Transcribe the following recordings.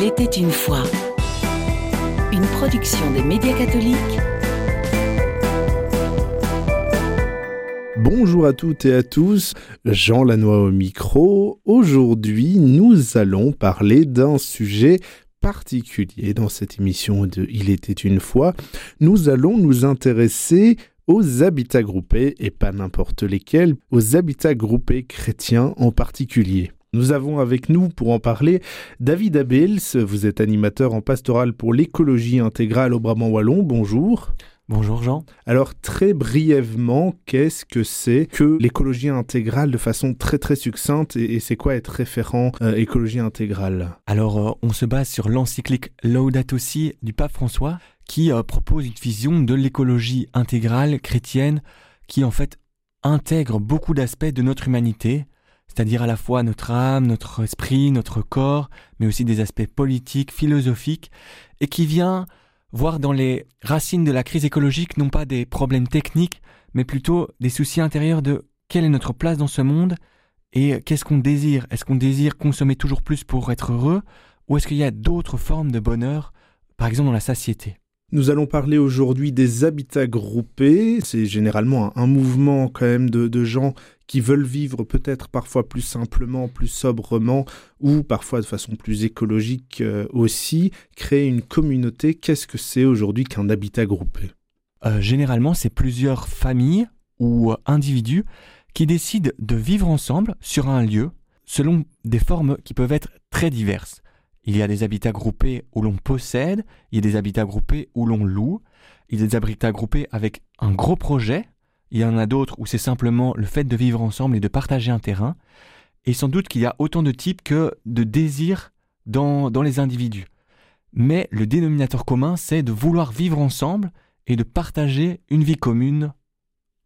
Il était une fois. Une production des médias catholiques. Bonjour à toutes et à tous, Jean Lannoy au micro. Aujourd'hui, nous allons parler d'un sujet particulier dans cette émission de Il était une fois. Nous allons nous intéresser aux habitats groupés, et pas n'importe lesquels, aux habitats groupés chrétiens en particulier. Nous avons avec nous pour en parler David Abels, vous êtes animateur en pastoral pour l'écologie intégrale au Brabant Wallon, bonjour. Bonjour Jean. Alors très brièvement, qu'est-ce que c'est que l'écologie intégrale de façon très très succincte et, c'est quoi être référent euh, écologie intégrale? Alors euh, on se base sur l'encyclique Laudato Si du pape François qui euh, propose une vision de l'écologie intégrale chrétienne qui en fait intègre beaucoup d'aspects de notre humanité c'est-à-dire à la fois notre âme, notre esprit, notre corps, mais aussi des aspects politiques, philosophiques, et qui vient voir dans les racines de la crise écologique non pas des problèmes techniques, mais plutôt des soucis intérieurs de quelle est notre place dans ce monde et qu'est-ce qu'on désire? Est-ce qu'on désire consommer toujours plus pour être heureux, ou est-ce qu'il y a d'autres formes de bonheur, par exemple dans la satiété nous allons parler aujourd'hui des habitats groupés. C'est généralement un, mouvement de, gens qui veulent vivre peut-être parfois plus simplement, plus sobrement, ou parfois de façon plus écologique euh, aussi. Créer une communauté, qu'est-ce que c'est aujourd'hui qu'un habitat groupé? Euh, Généralement, c'est plusieurs familles ou individus qui décident de vivre ensemble sur un lieu selon des formes qui peuvent être très diverses. Il y a des habitats groupés où l'on possède, il y a des habitats groupés où l'on loue, il y a des habitats groupés avec un gros projet, il y en a d'autres où c'est simplement le fait de vivre ensemble et de partager un terrain, et sans doute qu'il y a autant de types que de désirs dans, dans les individus. Mais le dénominateur commun, c'est de vouloir vivre ensemble et de partager une vie commune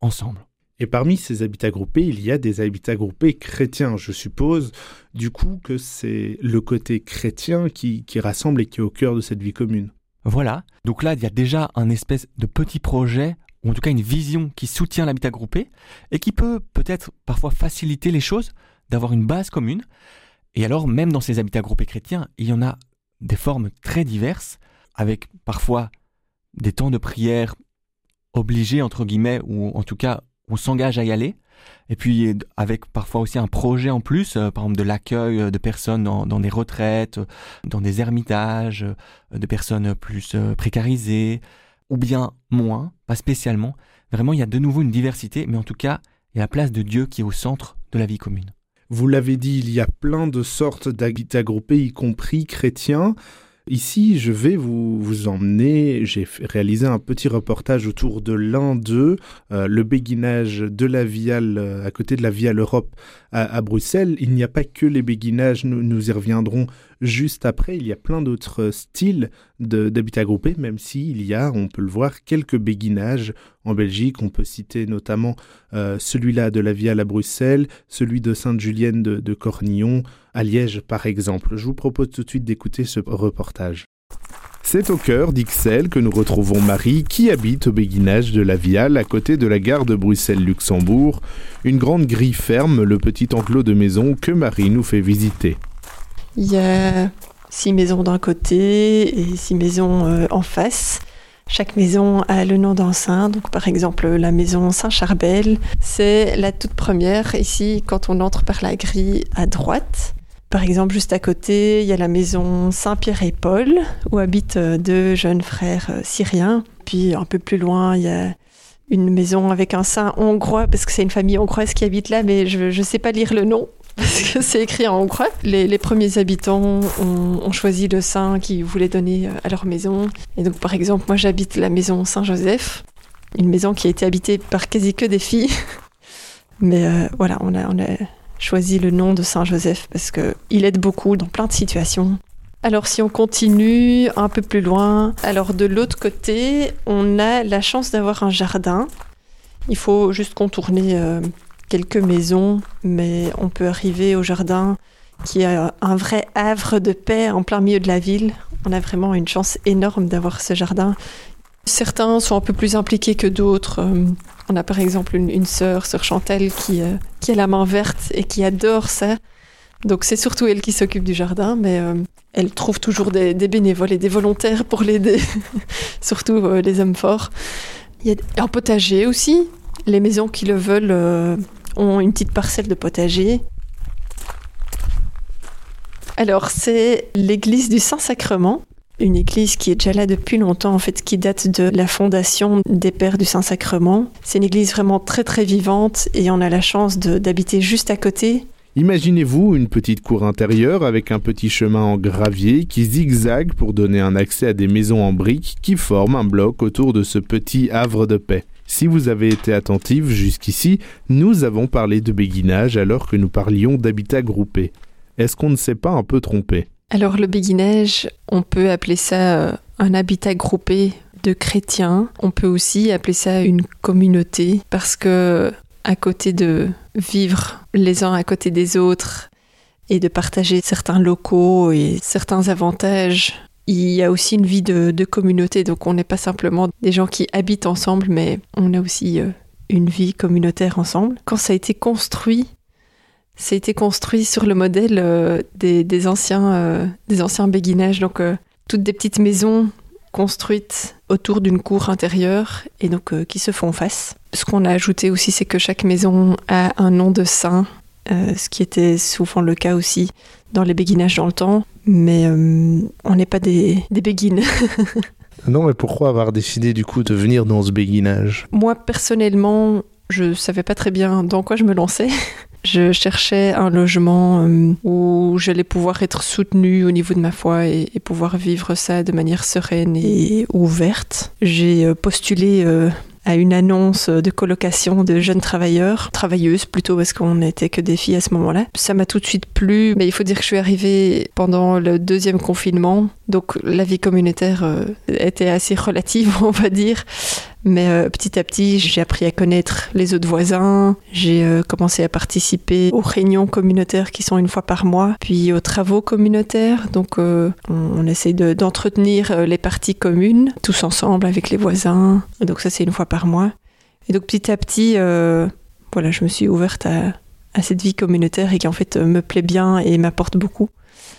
ensemble. Et parmi ces habitats groupés, il y a des habitats groupés chrétiens. Je suppose du coup que c'est le côté chrétien qui, rassemble et qui est au cœur de cette vie commune. Voilà, donc là il y a déjà un espèce de petit projet, ou en tout cas une vision qui soutient l'habitat groupé, et qui peut peut-être parfois faciliter les choses, d'avoir une base commune. Et alors même dans ces habitats groupés chrétiens, il y en a des formes très diverses, avec parfois des temps de prière obligés, entre guillemets, ou en tout cas on s'engage à y aller. Et puis avec parfois aussi un projet en plus, euh, par exemple de l'accueil euh, de personnes dans, des retraites, euh, dans des ermitages, de personnes plus précarisées, ou bien moins, pas spécialement. Vraiment, il y a de nouveau une diversité, mais en tout cas, il y a la place de Dieu qui est au centre de la vie commune. Vous l'avez dit, il y a plein de sortes d'habitats groupés, y compris chrétiens. Ici, je vais vous, emmener, j'ai réalisé un petit reportage autour de l'un d'eux, euh, le béguinage de la Viale, euh, à côté de la Viale Europe à, Bruxelles. Il n'y a pas que les béguinages, nous y reviendrons juste après. Il y a plein d'autres styles d'habitat groupé, même s'il y a, on peut le voir, quelques béguinages en Belgique. On peut citer notamment euh, celui-là de la Viale à Bruxelles, celui de Sainte-Julienne de, de Cornillon, à Liège par exemple. Je vous propose tout de suite d'écouter ce reportage. C'est au cœur d'Ixelles que nous retrouvons Marie qui habite au béguinage de la Viale à côté de la gare de Bruxelles-Luxembourg, une grande grille ferme le petit enclos de maison que Marie nous fait visiter. Il y a six maisons d'un côté et six maisons euh, en face. Chaque maison a le nom d'un saint. Donc, par exemple, la maison Saint-Charbel, c'est la toute première ici quand on entre par la grille à droite. Par exemple, juste à côté, il y a la maison Saint-Pierre et Paul, où habitent euh, deux jeunes frères euh, syriens. Puis un peu plus loin, il y a une maison avec un saint hongrois, parce que c'est une famille hongroise qui habite là, mais je ne sais pas lire le nom, parce que c'est écrit en hongrois. Les, premiers habitants ont, choisi le saint qu'ils voulaient donner euh, à leur maison. Et donc, par exemple, moi, j'habite la maison Saint-Joseph, une maison qui a été habitée par quasi que des filles. Mais voilà, on a, choisi le nom de Saint Joseph parce qu'il aide beaucoup dans plein de situations. Alors si on continue un peu plus loin, alors de l'autre côté, on a la chance d'avoir un jardin. Il faut juste contourner euh, quelques maisons, mais on peut arriver au jardin qui est un vrai havre de paix en plein milieu de la ville. On a vraiment une chance énorme d'avoir ce jardin. Certains sont un peu plus impliqués que d'autres. Euh, on a par exemple une, sœur, sœur Chantal, qui, euh, qui a la main verte et qui adore ça. Donc c'est surtout elle qui s'occupe du jardin, mais euh, elle trouve toujours des, bénévoles et des volontaires pour l'aider, surtout les hommes forts. Il y a un potager aussi. Les maisons qui le veulent euh, ont une petite parcelle de potager. Alors c'est l'église du Saint-Sacrement une église qui est déjà là depuis longtemps, en fait, qui date de la fondation des Pères du Saint-Sacrement. C'est une église vraiment très très vivante et on a la chance d'habiter juste à côté. Imaginez-vous une petite cour intérieure avec un petit chemin en gravier qui zigzague pour donner un accès à des maisons en briques qui forment un bloc autour de ce petit havre de paix. Si vous avez été attentif jusqu'ici, nous avons parlé de béguinage alors que nous parlions d'habitat groupé. Est-ce qu'on ne s'est pas un peu trompé? Alors le béguinage, on peut appeler ça euh, un habitat groupé de chrétiens. On peut aussi appeler ça une communauté parce que à côté de vivre les uns à côté des autres et de partager certains locaux et certains avantages, il y a aussi une vie de, communauté. Donc on n'est pas simplement des gens qui habitent ensemble, mais on a aussi euh, une vie communautaire ensemble. Quand ça a été construit, ça a été construit sur le modèle euh, des, anciens, euh, des anciens béguinages, donc toutes des petites maisons construites autour d'une cour intérieure et donc qui se font face. Ce qu'on a ajouté aussi, c'est que chaque maison a un nom de saint, ce qui était souvent le cas aussi dans les béguinages dans le temps, mais on n'est pas des, des béguines. non, mais pourquoi avoir décidé du coup de venir dans ce béguinage? Moi, personnellement, je savais pas très bien dans quoi je me lançais. Je cherchais un logement euh, où j'allais pouvoir être soutenue au niveau de ma foi et, pouvoir vivre ça de manière sereine et ouverte. J'ai euh, postulé euh, à une annonce de colocation de jeunes travailleurs, travailleuses plutôt parce qu'on n'était que des filles à ce moment-là. Ça m'a tout de suite plu, mais il faut dire que je suis arrivée pendant le deuxième confinement, donc la vie communautaire était assez relative, on va dire. Mais euh, petit à petit, j'ai appris à connaître les autres voisins. J'ai euh, commencé à participer aux réunions communautaires qui sont une fois par mois, puis aux travaux communautaires. Donc, euh, on, essaie d'entretenir les parties communes tous ensemble avec les voisins. donc, ça, c'est une fois par mois. Et donc, petit à petit, voilà, je me suis ouverte à, à cette vie communautaire et qui en fait me plaît bien et m'apporte beaucoup.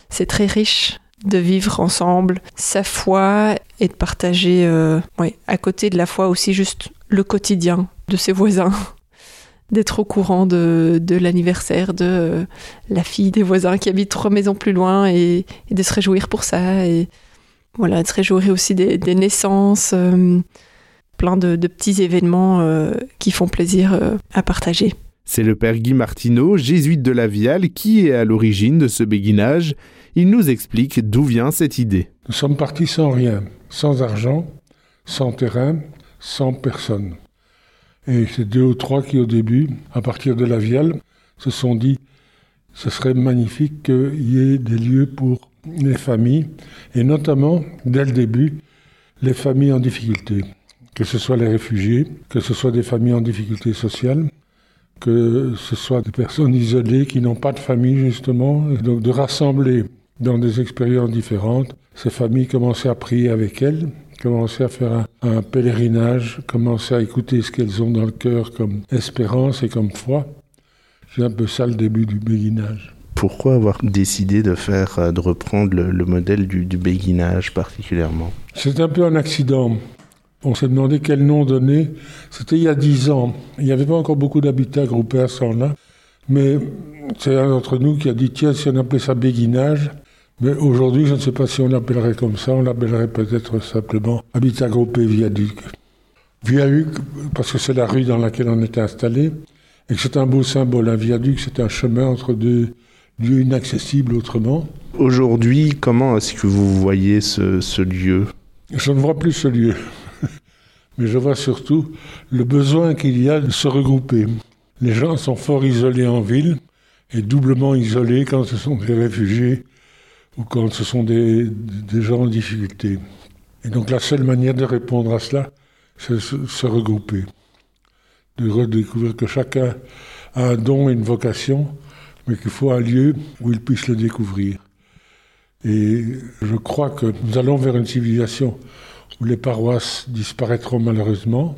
C'est très riche de vivre ensemble sa foi et de partager euh, à côté de la foi aussi juste le quotidien de ses voisins d'être au courant de, l'anniversaire de euh, la fille des voisins qui habite trois maisons plus loin et, de se réjouir pour ça et voilà de se réjouir aussi des, naissances euh, plein de, petits événements qui font plaisir à partager. C'est le père Guy Martineau, jésuite de la Viale, qui est à l'origine de ce béguinage il nous explique d'où vient cette idée. Nous sommes partis sans rien, sans argent, sans terrain, sans personne. Et c'est deux ou trois qui, au début, à partir de la Viale, se sont dit ce serait magnifique qu'il y ait des lieux pour les familles, et notamment, dès le début, les familles en difficulté. Que ce soit les réfugiés, que ce soit des familles en difficulté sociale, que ce soit des personnes isolées qui n'ont pas de famille, justement, et donc de rassembler dans des expériences différentes. Ces familles commençaient à prier avec elles, commençaient à faire un, pèlerinage, commençaient à écouter ce qu'elles ont dans le cœur comme espérance et comme foi. C'est un peu ça le début du béguinage. Pourquoi avoir décidé de faire, euh, de reprendre le, modèle du, du béguinage particulièrement? C'est un peu un accident. On s'est demandé quel nom donner. C'était il y a dix ans. Il n'y avait pas encore beaucoup d'habitats groupés à ce là Mais c'est un d'entre nous qui a dit tiens, si on appelait ça béguinage, mais aujourd'hui, je ne sais pas si on l'appellerait comme ça, on l'appellerait peut-être simplement habitat groupé viaduc. Viaduc, parce que c'est la rue dans laquelle on était installé, et que c'est un beau symbole. Un viaduc, c'est un chemin entre deux lieux inaccessibles autrement. Aujourd'hui, comment est-ce que vous voyez ce, ce lieu? Je ne vois plus ce lieu, mais je vois surtout le besoin qu'il y a de se regrouper. Les gens sont fort isolés en ville, et doublement isolés quand ce sont des réfugiés ou quand ce sont des, gens en difficulté. Et donc la seule manière de répondre à cela, c'est se, se regrouper, de redécouvrir que chacun a un don et une vocation, mais qu'il faut un lieu où il puisse le découvrir. Et je crois que nous allons vers une civilisation les paroisses disparaîtront malheureusement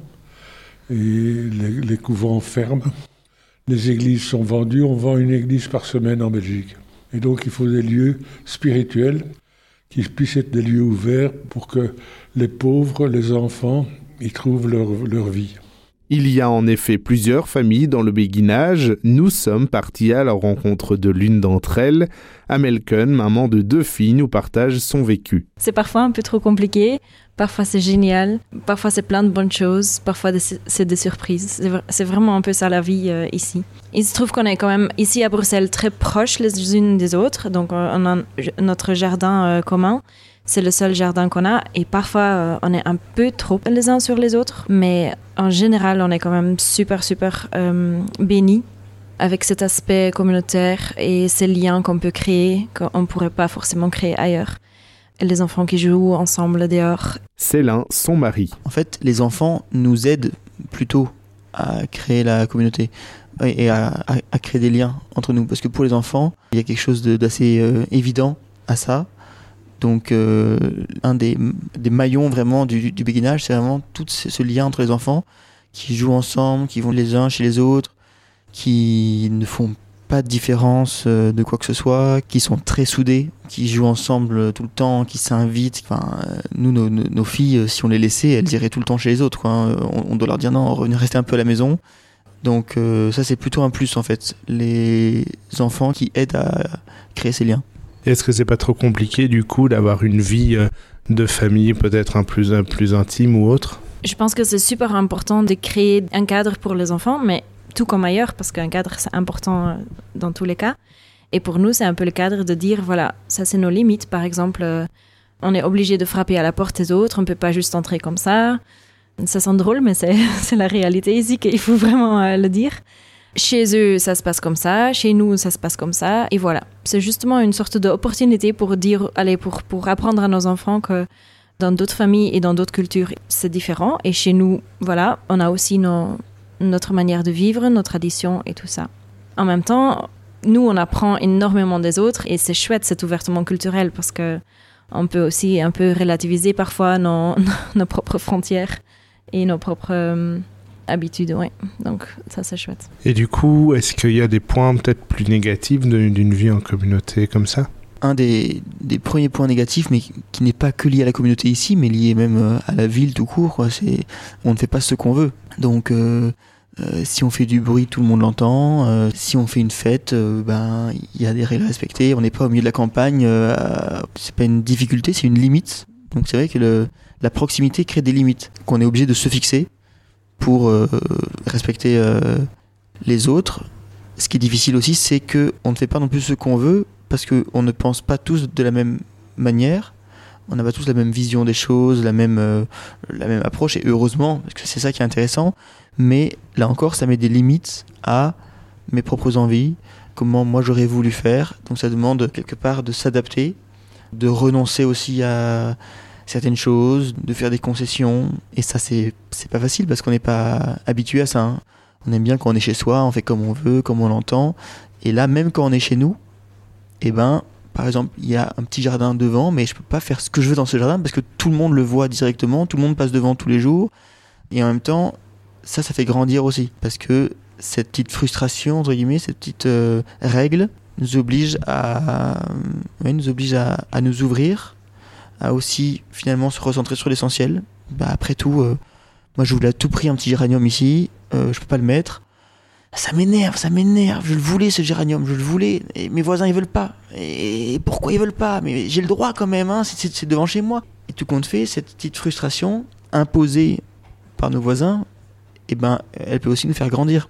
et les, les couvents ferment. Les églises sont vendues, on vend une église par semaine en Belgique. Et donc il faut des lieux spirituels qui puissent être des lieux ouverts pour que les pauvres, les enfants, y trouvent leur, leur vie. Il y a en effet plusieurs familles dans le béguinage. Nous sommes partis à la rencontre de l'une d'entre elles. Amelken, maman de deux filles, nous partage son vécu. C'est parfois un peu trop compliqué, parfois c'est génial, parfois c'est plein de bonnes choses, parfois c'est des surprises. C'est vraiment un peu ça la vie euh, ici. Il se trouve qu'on est quand même ici à Bruxelles très proches les unes des autres, donc on a notre jardin euh, commun. C'est le seul jardin qu'on a et parfois euh, on est un peu trop les uns sur les autres, mais en général on est quand même super super bénis avec cet aspect communautaire et ces liens qu'on peut créer qu'on ne pourrait pas forcément créer ailleurs. Les enfants qui jouent ensemble dehors. Célin, son mari. En fait, les enfants nous aident plutôt à créer la communauté et à, à, à créer des liens entre nous. Parce que pour les enfants, il y a quelque chose d'assez euh, évident à ça. Donc, euh, un des, des, maillons vraiment du, du béguinage, c'est vraiment tout ce, ce, lien entre les enfants qui jouent ensemble, qui vont les uns chez les autres, qui ne font pas de différence euh, de quoi que ce soit, qui sont très soudés, qui jouent ensemble tout le temps, qui s'invitent. Enfin, euh, nous, nos, nos, filles, si on les laissait, elles iraient tout le temps chez les autres. Quoi. On, on doit leur dire non, revenez rester un peu à la maison. Donc euh, ça, c'est plutôt un plus en fait. Les enfants qui aident à créer ces liens. Est-ce que c'est pas trop compliqué du coup d'avoir une vie euh, de famille peut-être un plus, un plus intime ou autre? Je pense que c'est super important de créer un cadre pour les enfants, mais tout comme ailleurs, parce qu'un cadre c'est important euh, dans tous les cas. Et pour nous, c'est un peu le cadre de dire voilà, ça c'est nos limites. Par exemple, euh, on est obligé de frapper à la porte des autres, on peut pas juste entrer comme ça. Ça sent drôle, mais c'est la réalité ici qu'il faut vraiment euh, le dire. Chez eux, ça se passe comme ça. Chez nous, ça se passe comme ça. Et voilà. C'est justement une sorte d'opportunité pour dire, allez, pour, pour apprendre à nos enfants que dans d'autres familles et dans d'autres cultures, c'est différent. Et chez nous, voilà, on a aussi nos, notre manière de vivre, nos traditions et tout ça. En même temps, nous, on apprend énormément des autres et c'est chouette cet ouvertement culturel parce que on peut aussi un peu relativiser parfois nos, nos propres frontières et nos propres euh, habitudes, ouais. Donc ça c'est chouette. Et du coup, est-ce qu'il y a des points peut-être plus négatifs d'une vie en communauté comme ça? Un des, premiers points négatifs, mais qui n'est pas que lié à la communauté ici, mais lié même à la ville tout court, c'est on ne fait pas ce qu'on veut. Donc euh, euh, si on fait du bruit, tout le monde l'entend. Euh, si on fait une fête, euh, ben il y a des règles à respecter. On n'est pas au milieu de la campagne. c'est pas une difficulté, c'est une limite. Donc c'est vrai que la proximité crée des limites qu'on est obligé de se fixer pour respecter les autres. Ce qui est difficile aussi, c'est que on ne fait pas non plus ce qu'on veut parce qu'on ne pense pas tous de la même manière. On n'a pas tous la même vision des choses, la même, euh, la même approche, et heureusement, parce que c'est ça qui est intéressant. Mais là encore, ça met des limites à mes propres envies, comment moi j'aurais voulu faire. Donc ça demande quelque part de s'adapter, de renoncer aussi à certaines choses, de faire des concessions. Et ça, c'est pas facile parce qu'on n'est pas habitué à ça. Hein. On aime bien quand on est chez soi, on fait comme on veut, comme on l'entend. Et là, même quand on est chez nous, eh ben, par exemple, il y a un petit jardin devant, mais je peux pas faire ce que je veux dans ce jardin parce que tout le monde le voit directement, tout le monde passe devant tous les jours. Et en même temps, ça, ça fait grandir aussi parce que cette petite frustration, entre guillemets, cette petite euh, règle nous oblige à, nous oblige à, à, nous ouvrir, à aussi finalement se recentrer sur l'essentiel. Bah, après tout, euh, moi je voulais à tout prix un petit géranium ici, euh, je peux pas le mettre ça m'énerve, ça m'énerve. Je le voulais ce géranium, je le voulais. Et mes voisins ils veulent pas. Et pourquoi ils veulent pas? Mais j'ai le droit quand même. Hein, c'est devant chez moi. Et tout compte fait, cette petite frustration imposée par nos voisins, eh ben, elle peut aussi nous faire grandir.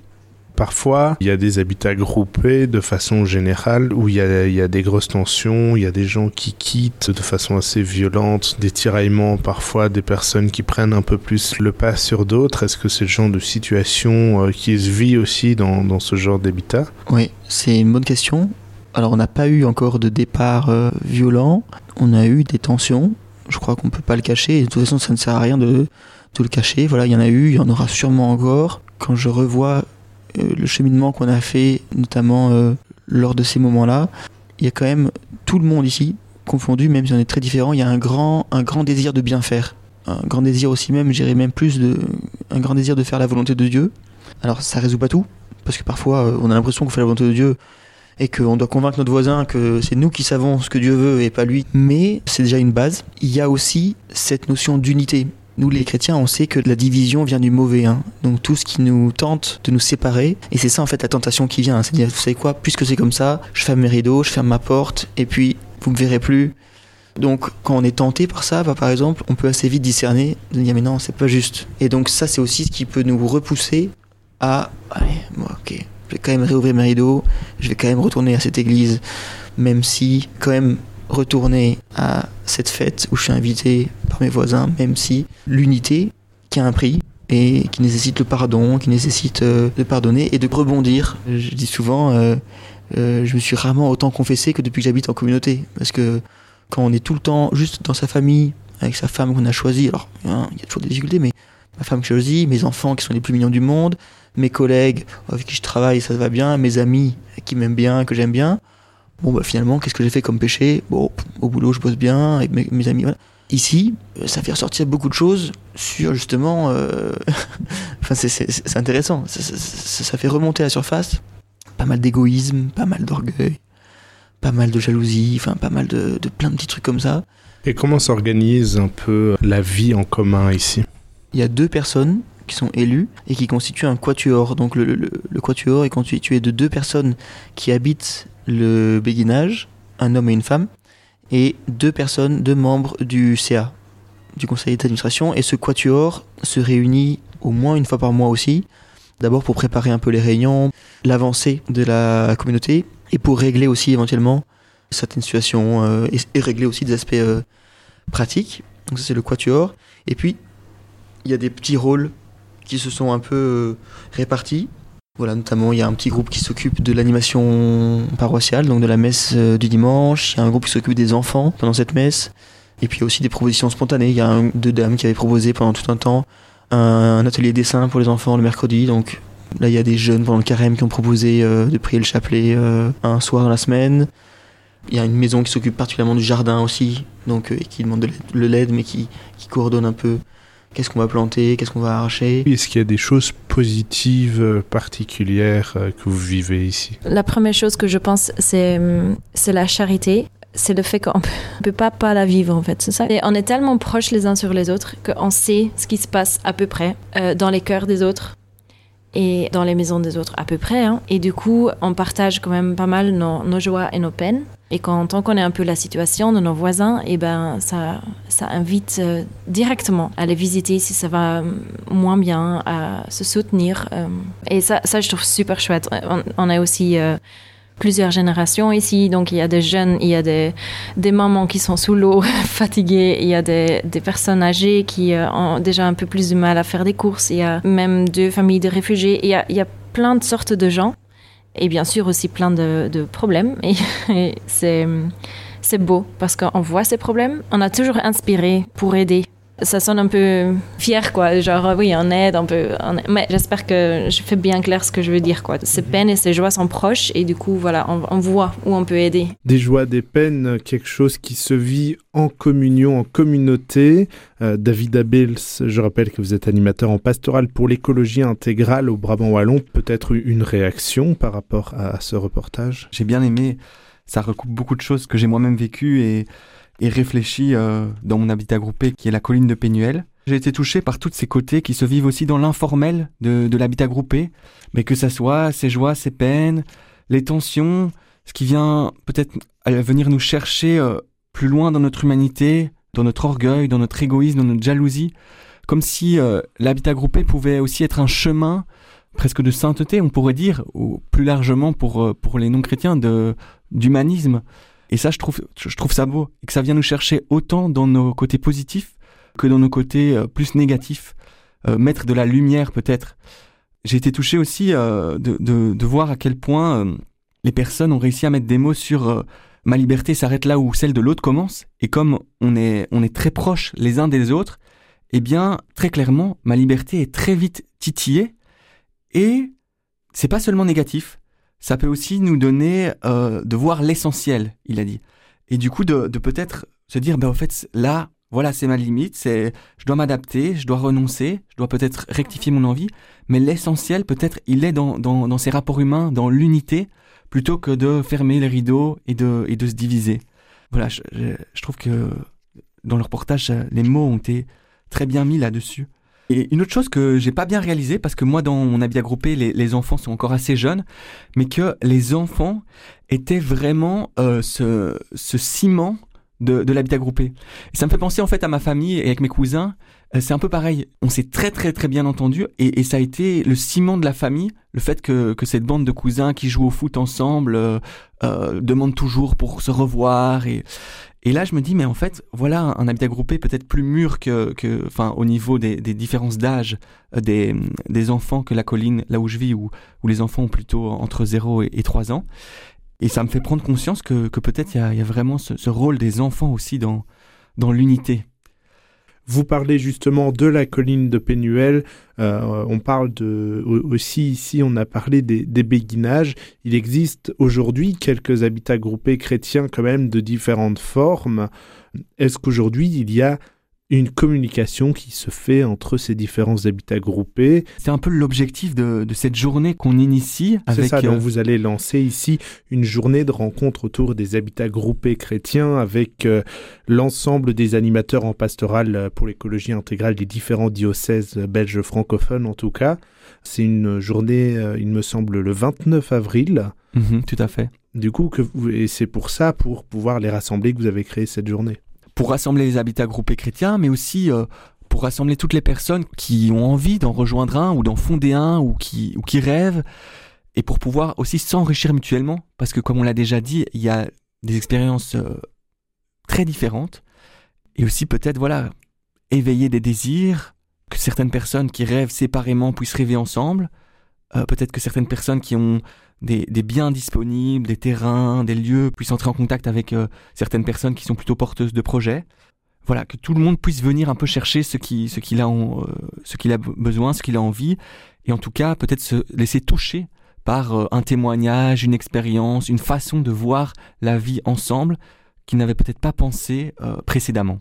Parfois, il y a des habitats groupés de façon générale où il y, a, des grosses tensions, il y a des gens qui quittent de façon assez violente, des tiraillements, parfois des personnes qui prennent un peu plus le pas sur d'autres. Est-ce que c'est le genre de situation euh, qui se vit aussi dans, dans ce genre d'habitat? Oui, c'est une bonne question. Alors, on n'a pas eu encore de départ euh, violent, on a eu des tensions. Je crois qu'on ne peut pas le cacher. De toute façon, ça ne sert à rien de, de le cacher. Voilà, il y en a eu, il y en aura sûrement encore. Quand je revois le cheminement qu'on a fait, notamment euh, lors de ces moments-là, il y a quand même tout le monde ici, confondu, même si on est très différents, il y a un grand, un grand désir de bien faire. Un grand désir aussi même, j'irais même plus, de, un grand désir de faire la volonté de Dieu. Alors ça résout pas tout, parce que parfois euh, on a l'impression qu'on fait la volonté de Dieu et qu'on doit convaincre notre voisin que c'est nous qui savons ce que Dieu veut et pas lui. Mais c'est déjà une base. Il y a aussi cette notion d'unité. Nous, les chrétiens, on sait que la division vient du mauvais. Hein. Donc tout ce qui nous tente de nous séparer, et c'est ça en fait la tentation qui vient. C'est-à-dire, vous savez quoi, puisque c'est comme ça, je ferme mes rideaux, je ferme ma porte, et puis vous me verrez plus. Donc quand on est tenté par ça, bah, par exemple, on peut assez vite discerner, de dire mais non, c'est pas juste. Et donc ça, c'est aussi ce qui peut nous repousser à, allez, moi, ok, je vais quand même réouvrir mes rideaux, je vais quand même retourner à cette église, même si quand même retourner à cette fête où je suis invité par mes voisins, même si l'unité qui a un prix et qui nécessite le pardon, qui nécessite euh, de pardonner et de rebondir. Je dis souvent, euh, euh, je me suis rarement autant confessé que depuis que j'habite en communauté, parce que quand on est tout le temps juste dans sa famille, avec sa femme qu'on a choisie, alors hein, il y a toujours des difficultés, mais ma femme que je choisis, mes enfants qui sont les plus mignons du monde, mes collègues avec qui je travaille, ça va bien, mes amis qui m'aiment bien, que j'aime bien. Bon, bah finalement, qu'est-ce que j'ai fait comme péché? Bon, au boulot, je bosse bien avec mes, amis. Ici, ça fait ressortir beaucoup de choses sur justement. Euh... enfin, c'est intéressant. Ça, ça, fait remonter à la surface pas mal d'égoïsme, pas mal d'orgueil, pas mal de jalousie, enfin, pas mal de, de plein de petits trucs comme ça. Et comment s'organise un peu la vie en commun ici? Il y a deux personnes qui sont élus et qui constituent un quatuor. Donc le, le, quatuor est constitué de deux personnes qui habitent le béguinage, un homme et une femme, et deux personnes, deux membres du CA, du conseil d'administration. Et ce quatuor se réunit au moins une fois par mois aussi, d'abord pour préparer un peu les réunions, l'avancée de la communauté, et pour régler aussi éventuellement certaines situations euh, et, régler aussi des aspects euh, pratiques. Donc ça c'est le quatuor. Et puis il y a des petits rôles qui se sont un peu euh, répartis. Voilà, notamment, il y a un petit groupe qui s'occupe de l'animation paroissiale, donc de la messe euh, du dimanche. Il y a un groupe qui s'occupe des enfants pendant cette messe. Et puis aussi des propositions spontanées. Il y a deux dames qui avaient proposé pendant tout un temps un, atelier dessin pour les enfants le mercredi. Donc là, il y a des jeunes pendant le carême qui ont proposé euh, de prier le chapelet un soir dans la semaine. Il y a une maison qui s'occupe particulièrement du jardin aussi, donc qui demande de l'aide, mais qui coordonne un peu Qu'est-ce qu'on va planter? Qu'est-ce qu'on va arracher? Est-ce qu'il y a des choses positives euh, particulières euh, que vous vivez ici? La première chose que je pense, c'est c'est la charité. C'est le fait qu'on ne peut pas pas la vivre en fait, c'est ça. Et on est tellement proches les uns sur les autres qu'on sait ce qui se passe à peu près euh, dans les cœurs des autres et dans les maisons des autres à peu près. Hein. Et du coup, on partage quand même pas mal nos, nos joies et nos peines. Et quand on connaît un peu la situation de nos voisins, et eh ben ça, invite euh, directement à les visiter si ça va moins bien, à se soutenir. Euh. et ça, je trouve super chouette. On, a aussi euh, plusieurs générations ici, donc il y a des jeunes, il y a des, mamans qui sont sous l'eau, fatiguées, il y a des, personnes âgées qui ont déjà un peu plus de mal à faire des courses, il y a même deux familles de réfugiés, il y a plein de sortes de gens et bien sûr aussi plein de, problèmes. Et, c'est, c'est beau parce qu'on voit ces problèmes, on a toujours inspiré pour aider. Ça sonne un peu fier, quoi. Genre, oui, on aide, un peu. Mais j'espère que je fais bien clair ce que je veux dire, quoi. Ces mhm. peines et ces joies sont proches et du coup, voilà, on, on voit où on peut aider. Des joies, des peines, quelque chose qui se vit en communion, en communauté. Euh, David Abels, je rappelle que vous êtes animateur en pastoral pour l'écologie intégrale au Brabant Wallon. Peut-être une réaction par rapport à ce reportage? J'ai bien aimé. Ça recoupe beaucoup de choses que j'ai moi-même vécues et, et réfléchi euh, dans mon habitat groupé qui est la colline de Pénuel. J'ai été touché par tous ces côtés qui se vivent aussi dans l'informel de, l'habitat groupé, mais que ça soit ses joies, ses peines, les tensions, ce qui vient peut-être venir nous chercher euh, plus loin dans notre humanité, dans notre orgueil, dans notre égoïsme, dans notre jalousie, comme si euh, l'habitat groupé pouvait aussi être un chemin presque de sainteté, on pourrait dire, ou plus largement pour, pour les non-chrétiens, d'humanisme. Et ça, je trouve, je trouve ça beau, et que ça vient nous chercher autant dans nos côtés positifs que dans nos côtés euh, plus négatifs, mettre de la lumière peut-être. J'ai été touché aussi de, de, de, voir à quel point les personnes ont réussi à mettre des mots sur ma liberté s'arrête là où celle de l'autre commence, et comme on est, on est très proches les uns des autres, eh bien, très clairement, ma liberté est très vite titillée, et c'est pas seulement négatif, ça peut aussi nous donner euh, de voir l'essentiel, il a dit. Et du coup, de, peut-être se dire, ben, en fait, là, voilà, c'est ma limite, c'est, je dois m'adapter, je dois renoncer, je dois peut-être rectifier mon envie, mais l'essentiel, peut-être, il est dans, dans, dans ces rapports humains, dans l'unité, plutôt que de fermer les rideaux et de, et de se diviser. Voilà, je, trouve que dans le reportage, les mots ont été très bien mis là-dessus. Et une autre chose que j'ai pas bien réalisé, parce que moi dans mon habit groupé, les, les, enfants sont encore assez jeunes, mais que les enfants étaient vraiment euh, ce, ce ciment de, de l'habitat groupé. ça me fait penser en fait à ma famille et avec mes cousins. Euh, c'est un peu pareil. On s'est très très très bien entendu et, et, ça a été le ciment de la famille. Le fait que, que cette bande de cousins qui jouent au foot ensemble euh, euh demandent toujours pour se revoir et et là je me dis mais en fait voilà un habitat groupé peut-être plus mûr que que enfin au niveau des, différences d'âge euh, des, enfants que la colline là où je vis où les enfants ont plutôt entre 0 et, et 3 ans et ça me fait prendre conscience que, peut-être il y, a, vraiment ce, rôle des enfants aussi dans l'unité. Vous parlez justement de la colline de Pénuel. Euh, on parle de aussi ici, on a parlé des, des béguinages. Il existe aujourd'hui quelques habitats groupés chrétiens quand même de différentes formes. Est-ce qu'aujourd'hui il y a une communication qui se fait entre ces différents habitats groupés. C'est un peu l'objectif de, de, cette journée qu'on initie. C'est ça, donc euh... vous allez lancer ici une journée de rencontre autour des habitats groupés chrétiens avec euh, l'ensemble des animateurs en pastoral euh, pour l'écologie intégrale des différents diocèses belges francophones en tout cas. C'est une journée, euh, il me semble, le 29 avril. Mmh, tout à fait. Du coup, que vous, et c'est pour ça, pour pouvoir les rassembler, que vous avez créé cette journée pour rassembler les habitats groupés chrétiens, mais aussi euh, pour rassembler toutes les personnes qui ont envie d'en rejoindre un ou d'en fonder un ou qui, ou qui rêvent, et pour pouvoir aussi s'enrichir mutuellement, parce que comme on l'a déjà dit, il y a des expériences euh, très différentes, et aussi peut-être, voilà, éveiller des désirs, que certaines personnes qui rêvent séparément puissent rêver ensemble, euh, peut-être que certaines personnes qui ont des, des, biens disponibles, des terrains, des lieux, puissent entrer en contact avec euh, certaines personnes qui sont plutôt porteuses de projets. Voilà, que tout le monde puisse venir un peu chercher ce qu'il ce qu'il a, euh, ce qu'il a besoin, ce qu'il a envie, et en tout cas peut-être se laisser toucher par euh, un témoignage, une expérience, une façon de voir la vie ensemble qu'il n'avait peut-être pas pensé euh, précédemment.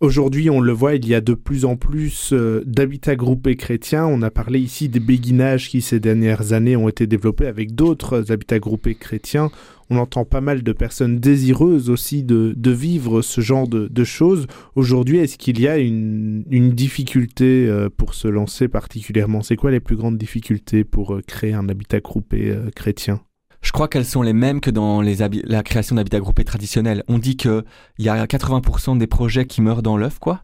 Aujourd'hui, on le voit, il y a de plus en plus euh, d'habitats groupés chrétiens. On a parlé ici des béguinages qui, ces dernières années, ont été développés avec d'autres habitats groupés chrétiens. On entend pas mal de personnes désireuses aussi de, vivre ce genre de, choses. Aujourd'hui, est-ce qu'il y a une, difficulté euh, pour se lancer particulièrement? C'est quoi les plus grandes difficultés pour euh, créer un habitat groupé chrétien? Je crois qu'elles sont les mêmes que dans les la création d'habitats groupés traditionnels. On dit qu'il y a 80% des projets qui meurent dans l'œuf, quoi.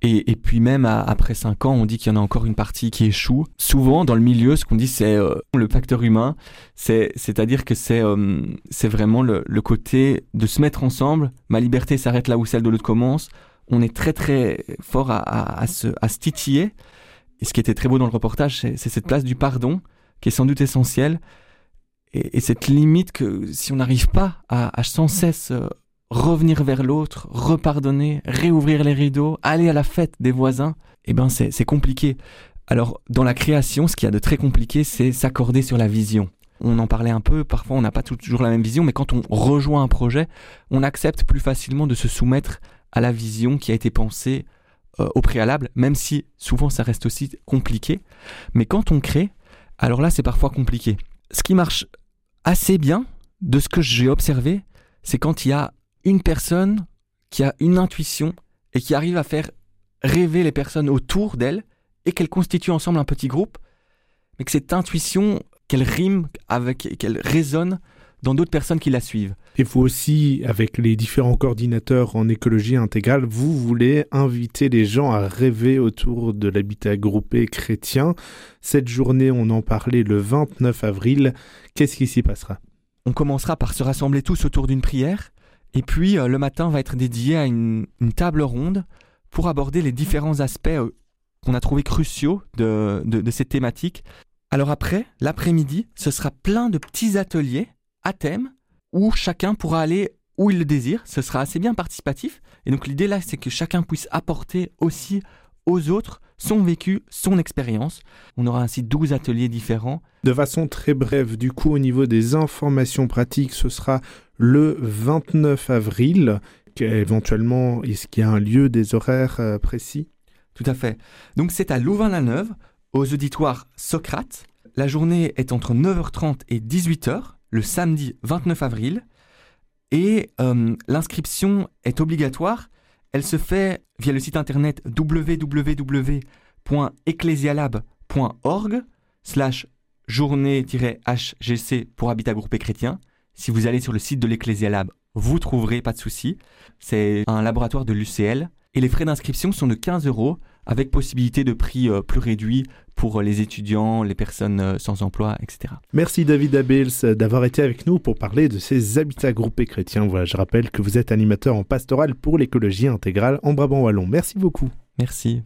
Et, puis même après 5 ans, on dit qu'il y en a encore une partie qui échoue. Souvent, dans le milieu, ce qu'on dit, c'est euh, le facteur humain. C'est-à-dire que c'est euh, vraiment le, côté de se mettre ensemble. Ma liberté s'arrête là où celle de l'autre commence. On est très très fort à se titiller. Et ce qui était très beau dans le reportage, c'est cette place du pardon qui est sans doute essentielle et, et cette limite que si on n'arrive pas à, à, sans cesse euh, revenir vers l'autre, repardonner, réouvrir les rideaux, aller à la fête des voisins, eh ben c'est compliqué. Alors dans la création, ce qu'il y a de très compliqué, c'est s'accorder sur la vision. On en parlait un peu, parfois on n'a pas toujours la même vision, mais quand on rejoint un projet, on accepte plus facilement de se soumettre à la vision qui a été pensée euh, au préalable, même si souvent ça reste aussi compliqué. Mais quand on crée, alors là c'est parfois compliqué. Ce qui marche assez bien, de ce que j'ai observé, c'est quand il y a une personne qui a une intuition et qui arrive à faire rêver les personnes autour d'elle et qu'elles constituent ensemble un petit groupe, mais que cette intuition, qu'elle rime avec, qu'elle résonne dans d'autres personnes qui la suivent. Et vous aussi, avec les différents coordinateurs en écologie intégrale, vous voulez inviter les gens à rêver autour de l'habitat groupé chrétien. Cette journée, on en parlait le 29 avril. Qu'est-ce qui s'y passera? On commencera par se rassembler tous autour d'une prière. Et puis, euh, le matin va être dédié à une, une, table ronde pour aborder les différents aspects euh, qu'on a trouvés cruciaux de, de, de cette thématique. Alors après, l'après-midi, ce sera plein de petits ateliers à thème où chacun pourra aller où il le désire. Ce sera assez bien participatif. Et donc l'idée là, c'est que chacun puisse apporter aussi aux autres son vécu, son expérience. On aura ainsi 12 ateliers différents. De façon très brève, du coup, au niveau des informations pratiques, ce sera le 29 avril. Éventuellement, est-ce qu'il y a un lieu, des horaires euh, précis? Tout à fait. Donc c'est à Louvain-la-Neuve, aux auditoires Socrate. La journée est entre 9h30 et 18h. Le samedi 29 avril. Et euh, l'inscription est obligatoire. Elle se fait via le site internet www.ecclesialab.org slash journée-hgc pour Habitat Groupé Chrétien. Si vous allez sur le site de l'Ecclesialab, vous trouverez, pas de souci. C'est un laboratoire de l'UCL. Et les frais d'inscription sont de 15 euros avec possibilité de prix euh, plus réduit pour les étudiants, les personnes euh, sans emploi, etc. Merci David Abels d'avoir été avec nous pour parler de ces habitats groupés chrétiens. Voilà, je rappelle que vous êtes animateur en pastoral pour l'écologie intégrale en Brabant Wallon. Merci beaucoup. Merci.